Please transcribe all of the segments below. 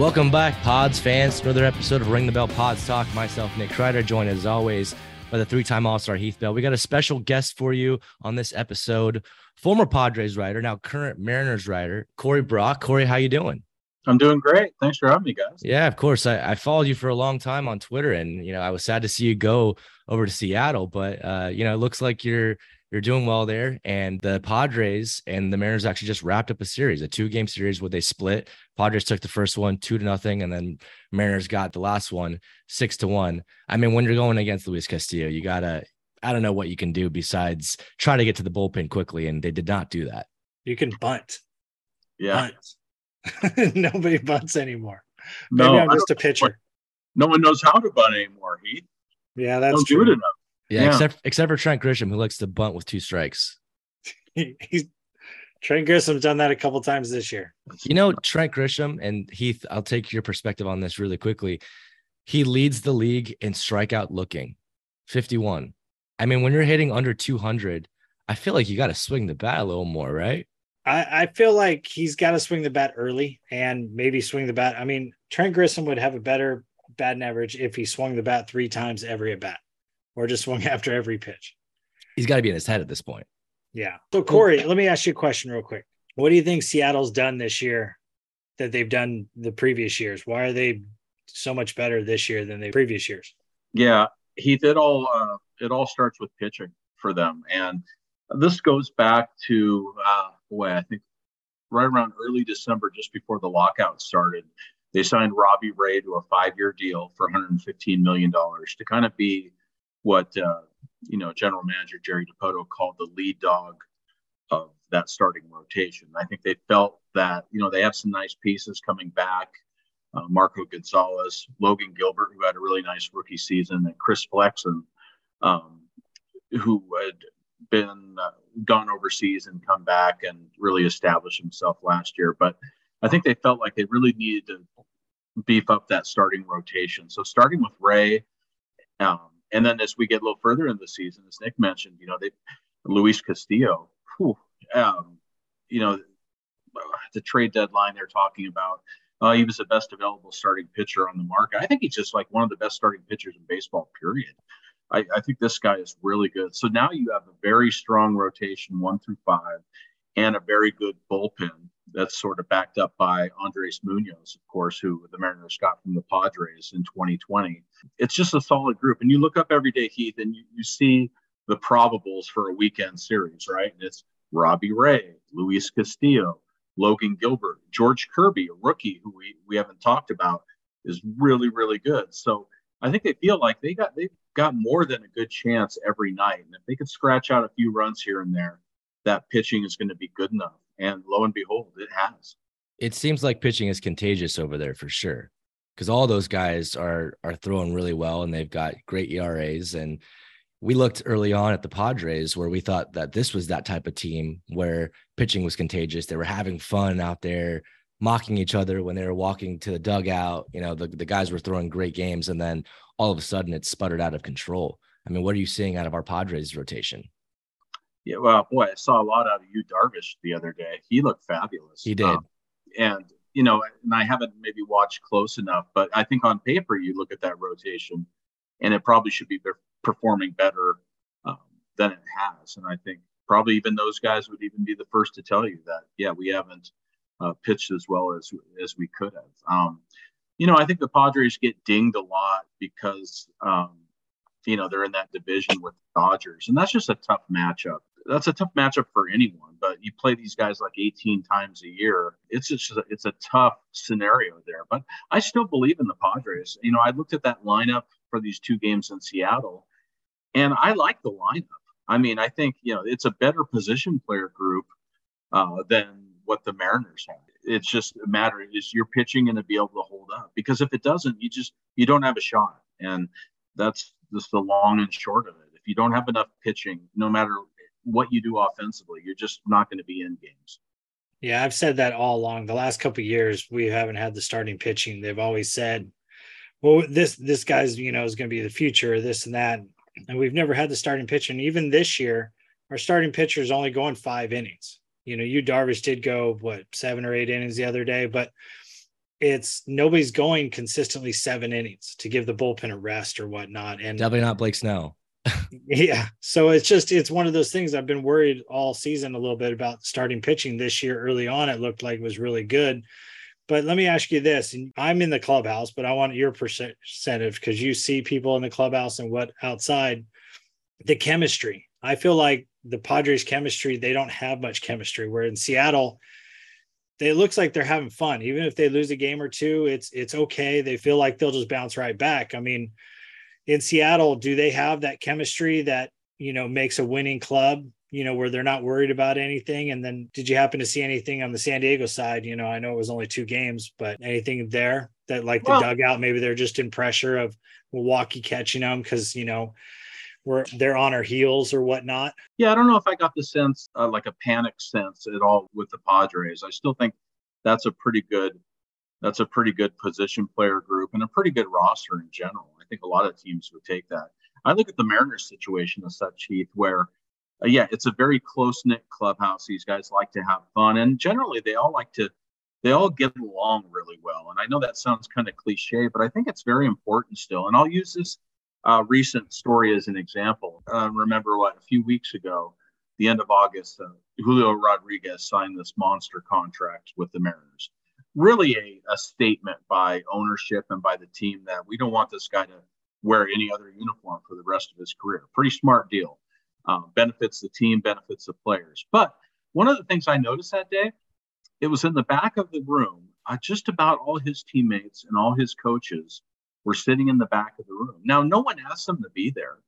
Welcome back, Pods fans, to another episode of Ring the Bell Pods Talk. Myself, Nick Kreider, joined as always by the three-time All-Star Heath Bell. We got a special guest for you on this episode, former Padres writer, now current Mariners writer, Corey Brock. Corey, how you doing? I'm doing great. Thanks for having me, guys. Yeah, of course. I, I followed you for a long time on Twitter, and you know I was sad to see you go over to Seattle, but uh, you know it looks like you're you're doing well there. And the Padres and the Mariners actually just wrapped up a series, a two game series where they split. Padres took the first one two to nothing, and then Mariners got the last one six to one. I mean, when you're going against Luis Castillo, you gotta. I don't know what you can do besides try to get to the bullpen quickly, and they did not do that. You can bunt. Yeah. Bunt. Nobody bunts anymore. Maybe No, I'm just a pitcher. no one knows how to bunt anymore. Heath. Yeah, that's don't true. do it enough. Yeah, Yeah. except except for Trent Grisham, who likes to bunt with two strikes. He's Trent Grisham's done that a couple times this year. You know, Trent Grisham and Heath, I'll take your perspective on this really quickly. He leads the league in strikeout looking 51. I mean, when you're hitting under 200, I feel like you got to swing the bat a little more, right? I, I feel like he's got to swing the bat early and maybe swing the bat. I mean, Trent Grissom would have a better batting average if he swung the bat three times every at bat or just swung after every pitch. He's got to be in his head at this point. Yeah. So Corey, let me ask you a question real quick. What do you think Seattle's done this year that they've done the previous years? Why are they so much better this year than the previous years? Yeah, Heath. It all uh, it all starts with pitching for them, and this goes back to uh, boy, I think right around early December, just before the lockout started. They signed Robbie Ray to a five-year deal for 115 million dollars to kind of be what uh, you know General Manager Jerry Dipoto called the lead dog of that starting rotation. I think they felt that you know they have some nice pieces coming back. Uh, Marco Gonzalez, Logan Gilbert, who had a really nice rookie season, and Chris Flexen, um, who had been uh, gone overseas and come back and really established himself last year. But I think they felt like they really needed to beef up that starting rotation. So starting with Ray, um, and then as we get a little further in the season, as Nick mentioned, you know, they Luis Castillo, whew, um, you know, the trade deadline they're talking about. Uh, he was the best available starting pitcher on the market. I think he's just like one of the best starting pitchers in baseball, period. I, I think this guy is really good. So now you have a very strong rotation, one through five, and a very good bullpen that's sort of backed up by Andres Munoz, of course, who the Mariners got from the Padres in 2020. It's just a solid group. And you look up every day, Heath, and you, you see the probables for a weekend series, right? And it's Robbie Ray, Luis Castillo, Logan Gilbert, George Kirby, a rookie who we, we haven't talked about, is really, really good. So I think they feel like they got they've got more than a good chance every night. And if they could scratch out a few runs here and there, that pitching is going to be good enough. And lo and behold, it has. It seems like pitching is contagious over there for sure. Because all those guys are are throwing really well and they've got great ERAs. And we looked early on at the Padres where we thought that this was that type of team where pitching was contagious. They were having fun out there, mocking each other when they were walking to the dugout. You know, the, the guys were throwing great games, and then all of a sudden it sputtered out of control. I mean, what are you seeing out of our Padres rotation? Yeah, well, boy, I saw a lot out of Yu, Darvish, the other day. He looked fabulous. He did. Um, and you know, and I haven't maybe watched close enough, but I think on paper you look at that rotation, and it probably should be performing better um, than it has. And I think probably even those guys would even be the first to tell you that, yeah, we haven't uh, pitched as well as as we could have. Um, you know, I think the Padres get dinged a lot because um, you know they're in that division with the Dodgers, and that's just a tough matchup. That's a tough matchup for anyone. But you play these guys like 18 times a year. It's just a, it's a tough scenario there. But I still believe in the Padres. You know, I looked at that lineup for these two games in Seattle, and I like the lineup. I mean, I think you know it's a better position player group uh, than what the Mariners have. It's just a matter is your pitching going to be able to hold up because if it doesn't, you just you don't have a shot, and that's just the long and short of it. If you don't have enough pitching, no matter what you do offensively, you're just not going to be in games. Yeah, I've said that all along. The last couple years, we haven't had the starting pitching. They've always said, "Well, this this guy's you know is going to be the future, this and that," and we've never had the starting pitching. Even this year, our starting pitcher is only going five innings. You know, Yu Darvish did go what seven or eight innings the other day, but it's nobody's going consistently seven innings to give the bullpen a rest or whatnot. And definitely not Blake Snell. Yeah. So it's just it's one of those things I've been worried all season a little bit about starting pitching this year. Early on, it looked like it was really good. But let me ask you this, I'm in the clubhouse, but I want your percentage because you see people in the clubhouse and what outside the chemistry. I feel like the Padres chemistry, they don't have much chemistry. Where in Seattle, it looks like they're having fun. Even if they lose a game or two, it's it's okay. They feel like they'll just bounce right back. I mean, in Seattle, do they have that chemistry that you know makes a winning club? You know, where they're not worried about anything. And then, did you happen to see anything on the San Diego side? You know, I know it was only two games, but anything there that like the well, dugout, maybe they're just in pressure of Milwaukee catching them because you know we're they're on our heels or whatnot. Yeah, I don't know if I got the sense uh, like a panic sense at all with the Padres. I still think that's a pretty good that's a pretty good position player group and a pretty good roster in general. Think a lot of teams would take that. I look at the Mariners situation as such, Heath, where uh, yeah, it's a very close knit clubhouse. These guys like to have fun, and generally they all like to they all get along really well. And I know that sounds kind of cliche, but I think it's very important still. And I'll use this uh, recent story as an example. Uh, remember what a few weeks ago, the end of August, uh, Julio Rodriguez signed this monster contract with the Mariners. Really a, a statement by ownership and by the team that we don't want this guy to wear any other uniform for the rest of his career. Pretty smart deal. Uh, benefits the team, benefits the players. But one of the things I noticed that day, it was in the back of the room. Uh, just about all his teammates and all his coaches were sitting in the back of the room. Now, no one asked them to be there.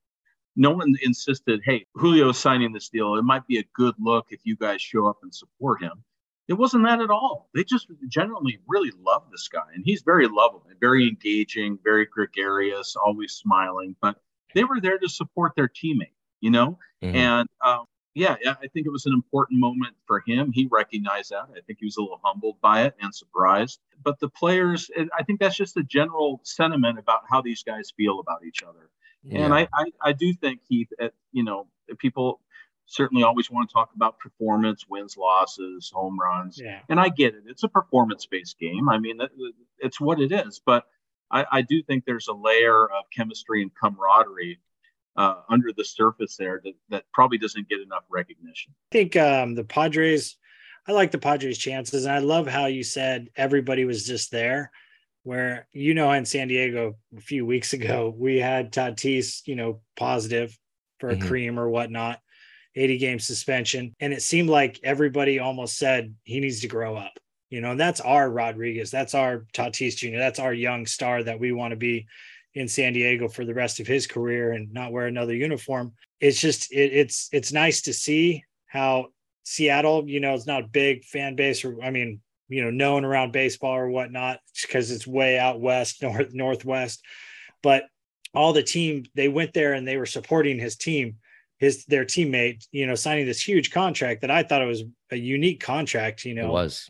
No one insisted, hey, Julio's signing this deal. It might be a good look if you guys show up and support him. It wasn't that at all. They just generally really love this guy. And he's very lovable, very engaging, very gregarious, always smiling. But they were there to support their teammate, you know? Mm-hmm. And um, yeah, yeah, I think it was an important moment for him. He recognized that. I think he was a little humbled by it and surprised. But the players, I think that's just a general sentiment about how these guys feel about each other. Yeah. And I, I, I, do think Heath, at, you know, people certainly always want to talk about performance, wins, losses, home runs. Yeah. And I get it. It's a performance based game. I mean, it's what it is. But I, I do think there's a layer of chemistry and camaraderie uh, under the surface there that, that probably doesn't get enough recognition. I think um, the Padres, I like the Padres' chances. And I love how you said everybody was just there. Where, you know, in San Diego a few weeks ago, we had Tatis, you know, positive for a mm-hmm. cream or whatnot, 80 game suspension. And it seemed like everybody almost said he needs to grow up you know, and that's our Rodriguez, that's our Tatis Jr., that's our young star that we want to be in San Diego for the rest of his career and not wear another uniform. It's just it, it's it's nice to see how Seattle, you know, it's not a big fan base or I mean, you know, known around baseball or whatnot because it's way out west, north northwest. But all the team they went there and they were supporting his team, his their teammate, you know, signing this huge contract that I thought it was a unique contract. You know, it was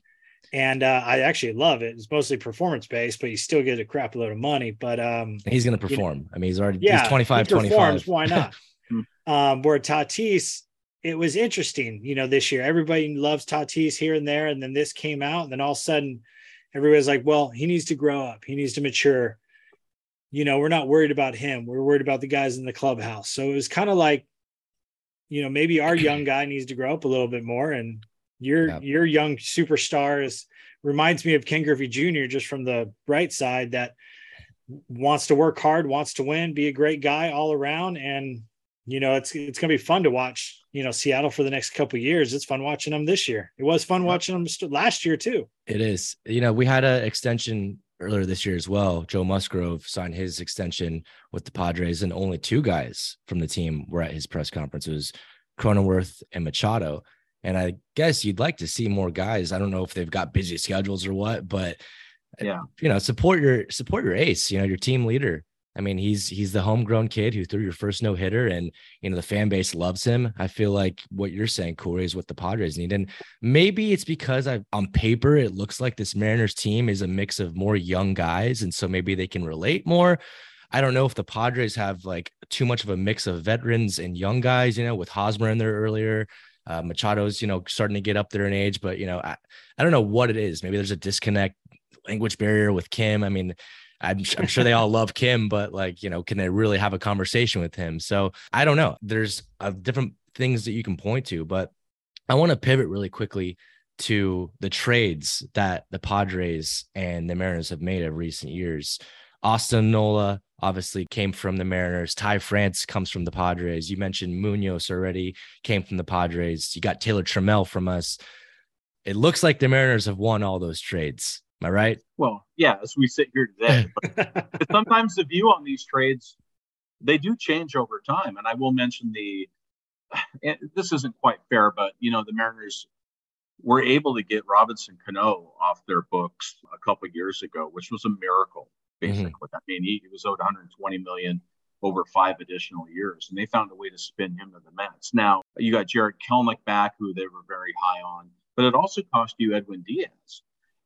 and uh, I actually love it. It's mostly performance based, but you still get a crap load of money. But um, he's going to perform. You know, I mean, he's already yeah, he's 25, he 25. Why not? um, where Tatis, it was interesting. You know, this year everybody loves Tatis here and there, and then this came out, and then all of a sudden, everybody's like, "Well, he needs to grow up. He needs to mature." You know, we're not worried about him. We're worried about the guys in the clubhouse. So it was kind of like, you know, maybe our young guy needs to grow up a little bit more and your your young superstar is reminds me of Ken Griffey Jr. just from the bright side that wants to work hard, wants to win, be a great guy all around, and you know it's it's gonna be fun to watch you know Seattle for the next couple years. It's fun watching them this year. It was fun watching them last year too. It is. You know, we had an extension earlier this year as well. Joe Musgrove signed his extension with the Padres, and only two guys from the team were at his press conference. It was Cronenworth and Machado. And I guess you'd like to see more guys. I don't know if they've got busy schedules or what, but yeah, you know, support your support your ace, you know, your team leader. I mean, he's he's the homegrown kid who threw your first no hitter, and you know the fan base loves him. I feel like what you're saying, Corey, is what the Padres need, and maybe it's because I on paper it looks like this Mariners team is a mix of more young guys, and so maybe they can relate more. I don't know if the Padres have like too much of a mix of veterans and young guys, you know, with Hosmer in there earlier. Uh, Machado's, you know, starting to get up there in age, but you know, I, I don't know what it is. Maybe there's a disconnect, language barrier with Kim. I mean, I'm, I'm sure they all love Kim, but like, you know, can they really have a conversation with him? So I don't know. There's uh, different things that you can point to, but I want to pivot really quickly to the trades that the Padres and the Mariners have made of recent years. Austin Nola obviously came from the Mariners. Ty France comes from the Padres. You mentioned Munoz already came from the Padres. You got Taylor Trammell from us. It looks like the Mariners have won all those trades. Am I right? Well, yeah, as we sit here today. But sometimes the view on these trades, they do change over time. And I will mention the, this isn't quite fair, but, you know, the Mariners were able to get Robinson Cano off their books a couple years ago, which was a miracle, basically. Mm-hmm. I mean, he, he was owed 120 million over five additional years, and they found a way to spin him to the Mets. Now you got Jarred Kelenic back, who they were very high on, but it also cost you Edwin Diaz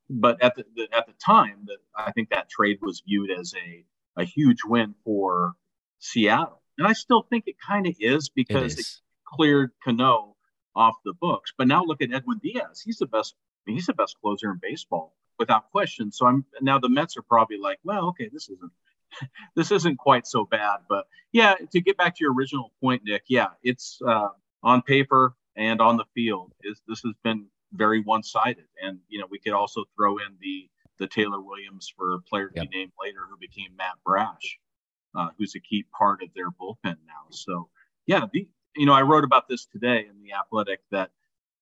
but at the, the, at the time, that I think that trade was viewed as a a huge win for Seattle, and I still think it kind of is because it, it, cleared Cano off the books. But now look at Edwin Diaz; he's the best. He's the best closer in baseball without question. So I'm now the Mets are probably like, well, okay, this isn't this isn't quite so bad. But yeah, to get back to your original point, Nick, yeah, it's uh, on paper and on the field. Is this has been very one-sided. And you know, we could also throw in the the Taylor Williams for a player to yep. be named later, who became Matt Brash, uh, who's a key part of their bullpen now. So yeah, the, you know, I wrote about this today in the Athletic that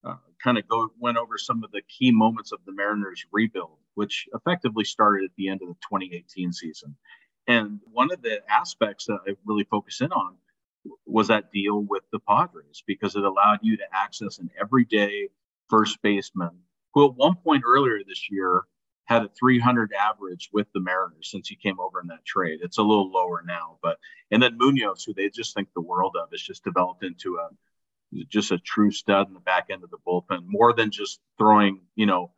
uh, kind of go went over some of the key moments of the Mariners rebuild, which effectively started at the end of the 2018 season. And one of the aspects that I really focus in on was that deal with the Padres because it allowed you to access an everyday first baseman, who at one point earlier this year had a 300 average with the Mariners since he came over in that trade. It's a little lower now, but and then Munoz, who they just think the world of, has just developed into a just a true stud in the back end of the bullpen, more than just throwing, you know,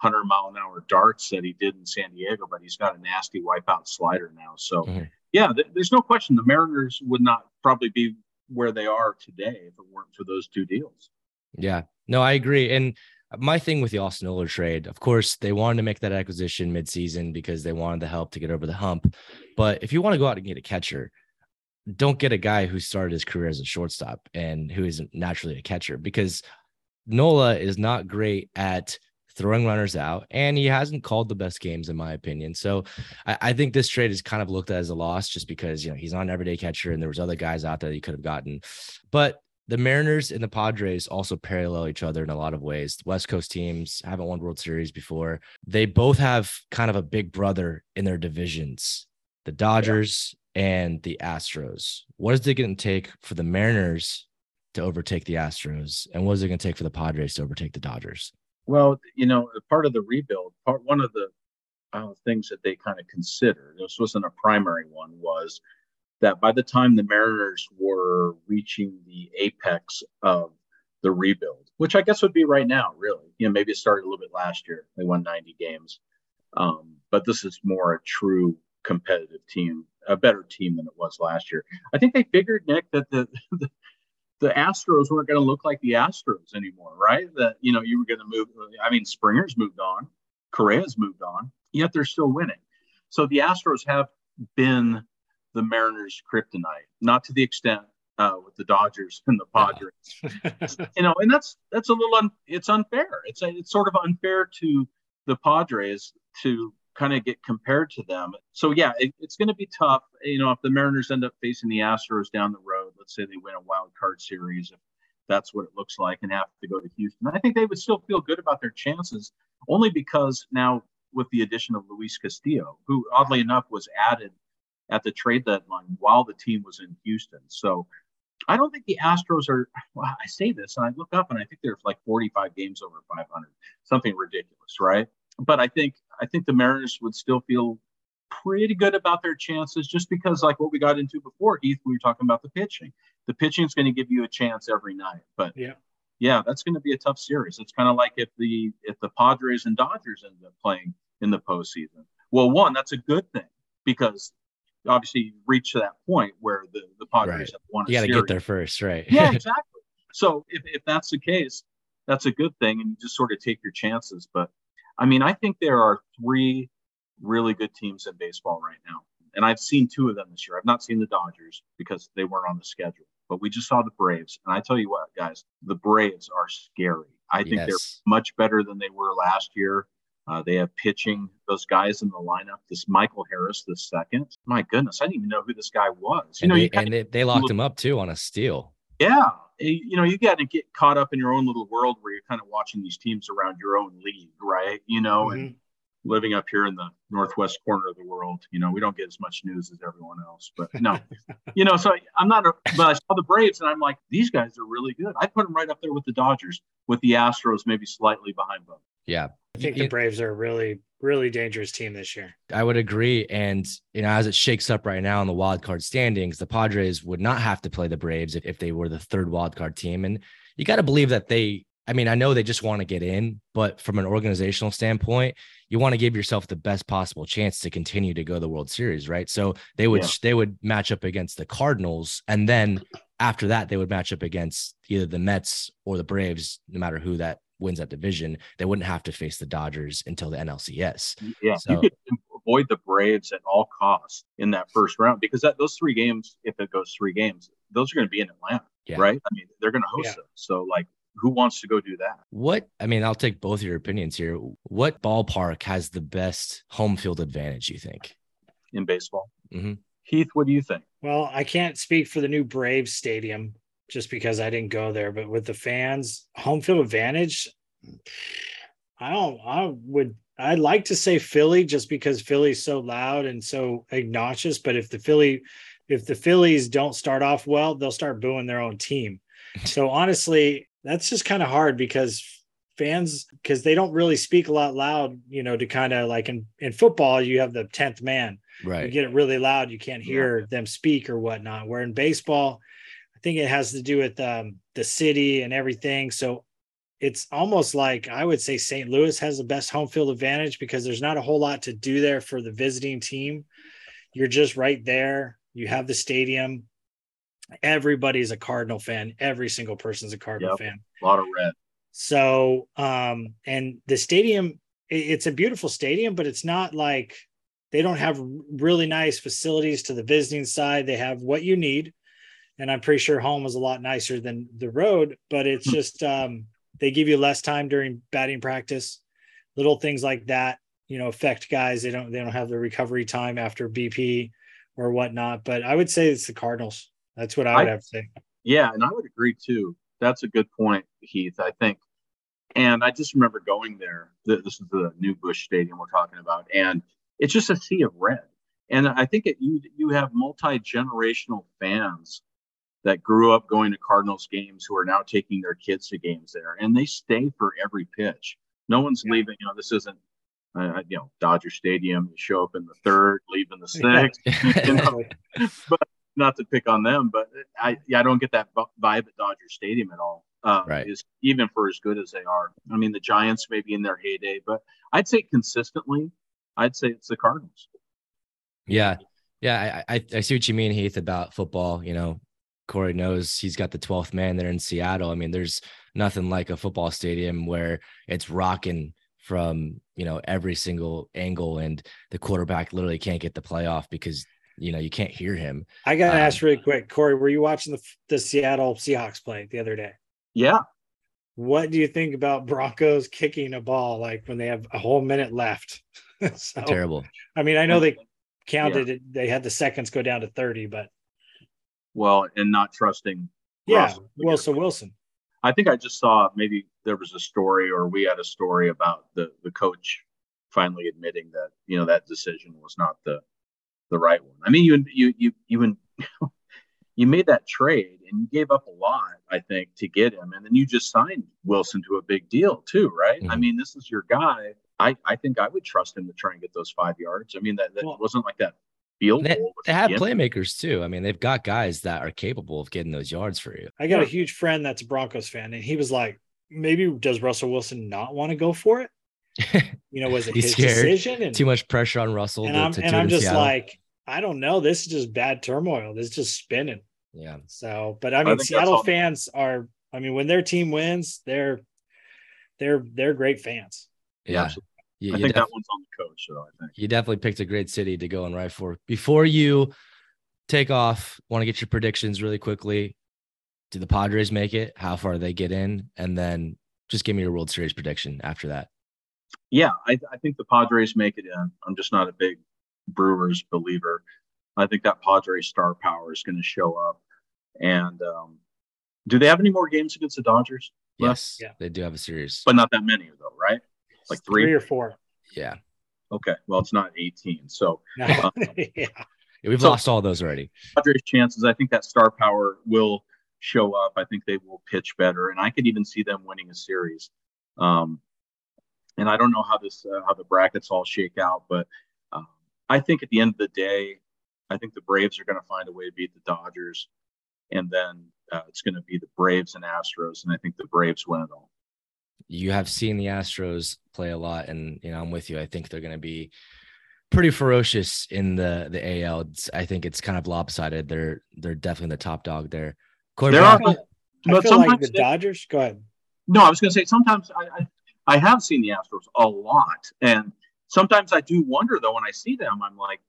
100 mile an hour darts that he did in San Diego, but he's got a nasty wipeout slider now. So, mm-hmm. yeah, th- there's no question the Mariners would not probably be where they are today if it weren't for those two deals. Yeah, no, I agree. And my thing with the Austin Nola trade, of course, they wanted to make that acquisition midseason because they wanted the help to get over the hump. But if you want to go out and get a catcher, don't get a guy who started his career as a shortstop and who isn't naturally a catcher because Nola is not great at throwing runners out and he hasn't called the best games in my opinion so I, I, think this trade is kind of looked at as a loss just because you know he's not an everyday catcher and there was other guys out there he could have gotten but the Mariners and the Padres also parallel each other in a lot of ways. West Coast teams haven't won World Series before. They both have kind of a big brother in their divisions, the Dodgers yeah. and the Astros. What is it going to take for the Mariners to overtake the Astros? And what is it going to take for the Padres to overtake the Dodgers? Well, you know, part of the rebuild, part one of the uh, things that they kind of considered, this wasn't a primary one, was that by the time the Mariners were reaching the apex of the rebuild, which I guess would be right now, really, you know, maybe it started a little bit last year. They won 90 games. Um, but this is more a true competitive team, a better team than it was last year. I think they figured, Nick, that the, the, the Astros weren't going to look like the Astros anymore, right? That, you know, you were going to move. I mean, Springer's moved on, Correa's moved on, yet they're still winning. So the Astros have been the Mariners' kryptonite, not to the extent uh, with the Dodgers and the Padres. you know, and that's that's a little un, it's unfair. It's a, it's sort of unfair to the Padres to kind of get compared to them. So yeah, it, it's going to be tough. You know, if the Mariners end up facing the Astros down the road, let's say they win a wild card series, if that's what it looks like and have to go to Houston. I think they would still feel good about their chances only because now with the addition of Luis Castillo, who oddly enough was added at the trade deadline while the team was in Houston. So I don't think the Astros are. Well, I say this and I look up and I think they're like 45 games over 500, something ridiculous, right? But I think I think the Mariners would still feel pretty good about their chances just because, like what we got into before, Heath, we were talking about the pitching. The pitching is going to give you a chance every night, but Yeah. yeah, that's going to be a tough series. It's kind of like if the if the Padres and Dodgers end up playing in the postseason. Well, one, that's a good thing because obviously you reach to that point where the the Padres Right. have won. A You got to get there first, right? Yeah, exactly. So if, if that's the case, that's a good thing, and you just sort of take your chances. But I mean, I think there are three really good teams in baseball right now, and I've seen two of them this year. I've not seen the Dodgers because they weren't on the schedule, but we just saw the Braves, and I tell you what, guys, the Braves are scary. I think they're much better than they were last year. Uh, they have pitching those guys in the lineup. This Michael Harris, the second. My goodness, I didn't even know who this guy was. You And, know, they, you kinda and they, they locked him up too on a steal. yeah, you you know, you got to get caught up in your own little world where you're kind of watching these teams around your own league, right? You know, and Mhm. living up here in the northwest corner of the world, you know, we don't get as much news as everyone else. But no, you know, so I'm not. A, but I saw the Braves, and I'm like, these guys are really good. I put them right up there with the Dodgers, with the Astros maybe slightly behind them. Yeah. I think the Braves are a really, really dangerous team this year. I would agree. And you know, as it shakes up right now in the wild card standings, the Padres would not have to play the Braves if, if they were the third wild card team. And you got to believe that they, I mean, I know they just want to get in, but from an organizational standpoint, you want to give yourself the best possible chance to continue to go to the World Series, right? So they would Yeah. they would match up against the Cardinals, and then after that, they would match up against either the Mets or the Braves, no matter who that wins that division. They wouldn't have to face the Dodgers until the NLCS. Yeah, So- you could avoid the Braves at all costs in that first round because that those three games, if it goes three games, those are going to be in Atlanta, Yeah. right? I mean, they're going to host Yeah. them. So, like, who wants to go do that? What I mean, I'll take both your opinions here. What ballpark has the best home field advantage? You think? in baseball. Mhm. Heath, what do you think? Well, I can't speak for the new Braves stadium just because I didn't go there, but with the fans, home field advantage, I don't, I would, I'd like to say Philly just because Philly's so loud and so obnoxious. But if the Philly, if the Phillies don't start off well, they'll start booing their own team. So honestly, that's just kind of hard because fans, because they don't really speak a lot loud, you know, to kind of like in, in football, you have the 10th man right you get it really loud, you can't hear them speak or whatnot. Where in baseball, think it has to do with um, the city and everything. So it's almost like I would say St. Louis has the best home field advantage because there's not a whole lot to do there for the visiting team. You're just right there. You have the stadium. Everybody's a Cardinal fan. Every single person's a Cardinal Yep. fan. A lot of red. So, um, and the stadium, it's a beautiful stadium, but it's not like they don't have really nice facilities to the visiting side. They have what you need. And I'm pretty sure home is a lot nicer than the road, but it's Hmm. just, um, they give you less time during batting practice. Little things like that, you know, affect guys. They don't, they don't have the recovery time after BP or whatnot. But I would say it's the Cardinals. That's what I would I- have to say. Yeah, and I would agree too. That's a good point, Heath. I think, and I just remember going there. This is the new Busch Stadium we're talking about, and it's just a sea of red. And I think it, you you have multi generational fans that grew up going to Cardinals games who are now taking their kids to games there, and they stay for every pitch. No one's Yeah. leaving. You know, this isn't. Uh, you know, Dodger Stadium. You show up in the third, leave in the Yeah. sixth. You know, not to pick on them, but I yeah, I don't get that vibe at Dodger Stadium at all. Uh, Right. Is even for as good as they are. I mean, the Giants may be in their heyday, but I'd say consistently, I'd say it's the Cardinals. Yeah. Yeah. I, I, I see what you mean, Heath, about football. You know, Corey knows he's got the 12th man there in Seattle. I mean, there's nothing like a football stadium where it's rocking from, you know, every single angle and the quarterback literally can't get the playoff because, you know, you can't hear him. I got to Um, ask really quick, Corey, were you watching the, the Seattle Seahawks play the other day? Yeah, What do you think about Broncos kicking a ball like when they have a whole minute left? so, Terrible. I mean, I know they counted it, they had the seconds go down to 30, but well, and not trusting. yeah, Russell to Wilson Wilson. I think I just saw maybe there was a story or we had a story about the the coach finally admitting that you know that decision was not the the right one. I mean, you you you you you made that trade and you gave up a lot, I think, to get him, and then you just signed Wilson to a big deal too, right? Mm-hmm. I mean, this is your guy. I I think I would trust him to try and get those five yards. I mean, that, that well, wasn't like that field they, they have playmakers too. I mean, they've got guys that are capable of getting those yards for you. I got a huge friend that's a Broncos fan, and he was like, maybe does Russell Wilson not want to go for it? You know, was it his scared. decision? And too much pressure on Russell. And to, I'm, to and I'm just Seattle. like, I don't know. This is just bad turmoil. This is just spinning. Yeah. So, but I mean, I Seattle fans are. I mean, when their team wins, they're they're they're great fans. Yeah. You, I think def- that one's on the coach, though. I think you definitely picked a great city to go and ride for. Before you take off, want to get your predictions really quickly. Do the Padres make it? How far they get in? And then just give me your World Series prediction after that. Yeah, I, I think the Padres make it in. I'm just not a big Brewers believer. I think that Padres star power is going to show up. And um, do they have any more games against the Dodgers? Yes, yeah. they do have a series, but not that many though, right? Like three, three or four. Yeah. Okay. Well, it's not 18. So uh, yeah. we've so, lost all those already. Padres' chances. I think that star power will show up. I think they will pitch better, and I could even see them winning a series. Um, and I don't know how this uh, how the brackets all shake out, but uh, I think at the end of the day, I think the Braves are going to find a way to beat the Dodgers, and then uh, it's going to be the Braves and Astros, and I think the Braves win it all you have seen the Astros play a lot, and you know I'm with you. I think they're going to be pretty ferocious in the the AL. It's, I think it's kind of lopsided. They're they're definitely the top dog there. Corey there are, I feel like the Dodgers. Go ahead. No, I was going to say sometimes I, I I have seen the Astros a lot, and sometimes I do wonder though when I see them, I'm like,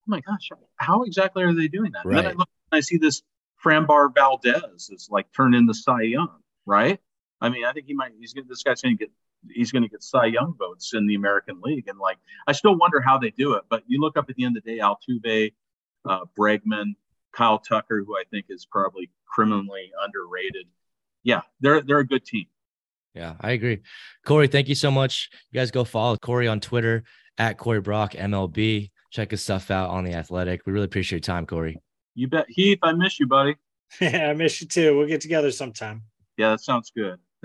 oh my gosh, how exactly are they doing that? Right. And then I look and I see this Framber Valdez is like turned into Cy Young, right? I mean, I think he might. He's gonna, this guy's going to get. He's going to get Cy Young votes in the American League, and like, I still wonder how they do it. But you look up at the end of the day, Altuve, uh, Bregman, Kyle Tucker, who I think is probably criminally underrated. Yeah, they're they're a good team. Yeah, I agree. Corey, thank you so much. You guys go follow Corey on Twitter at Corey Brock MLB. Check his stuff out on the Athletic. We really appreciate your time, Corey. You bet, Heath. I miss you, buddy. Yeah, I miss you too. We'll get together sometime. Yeah, that sounds good.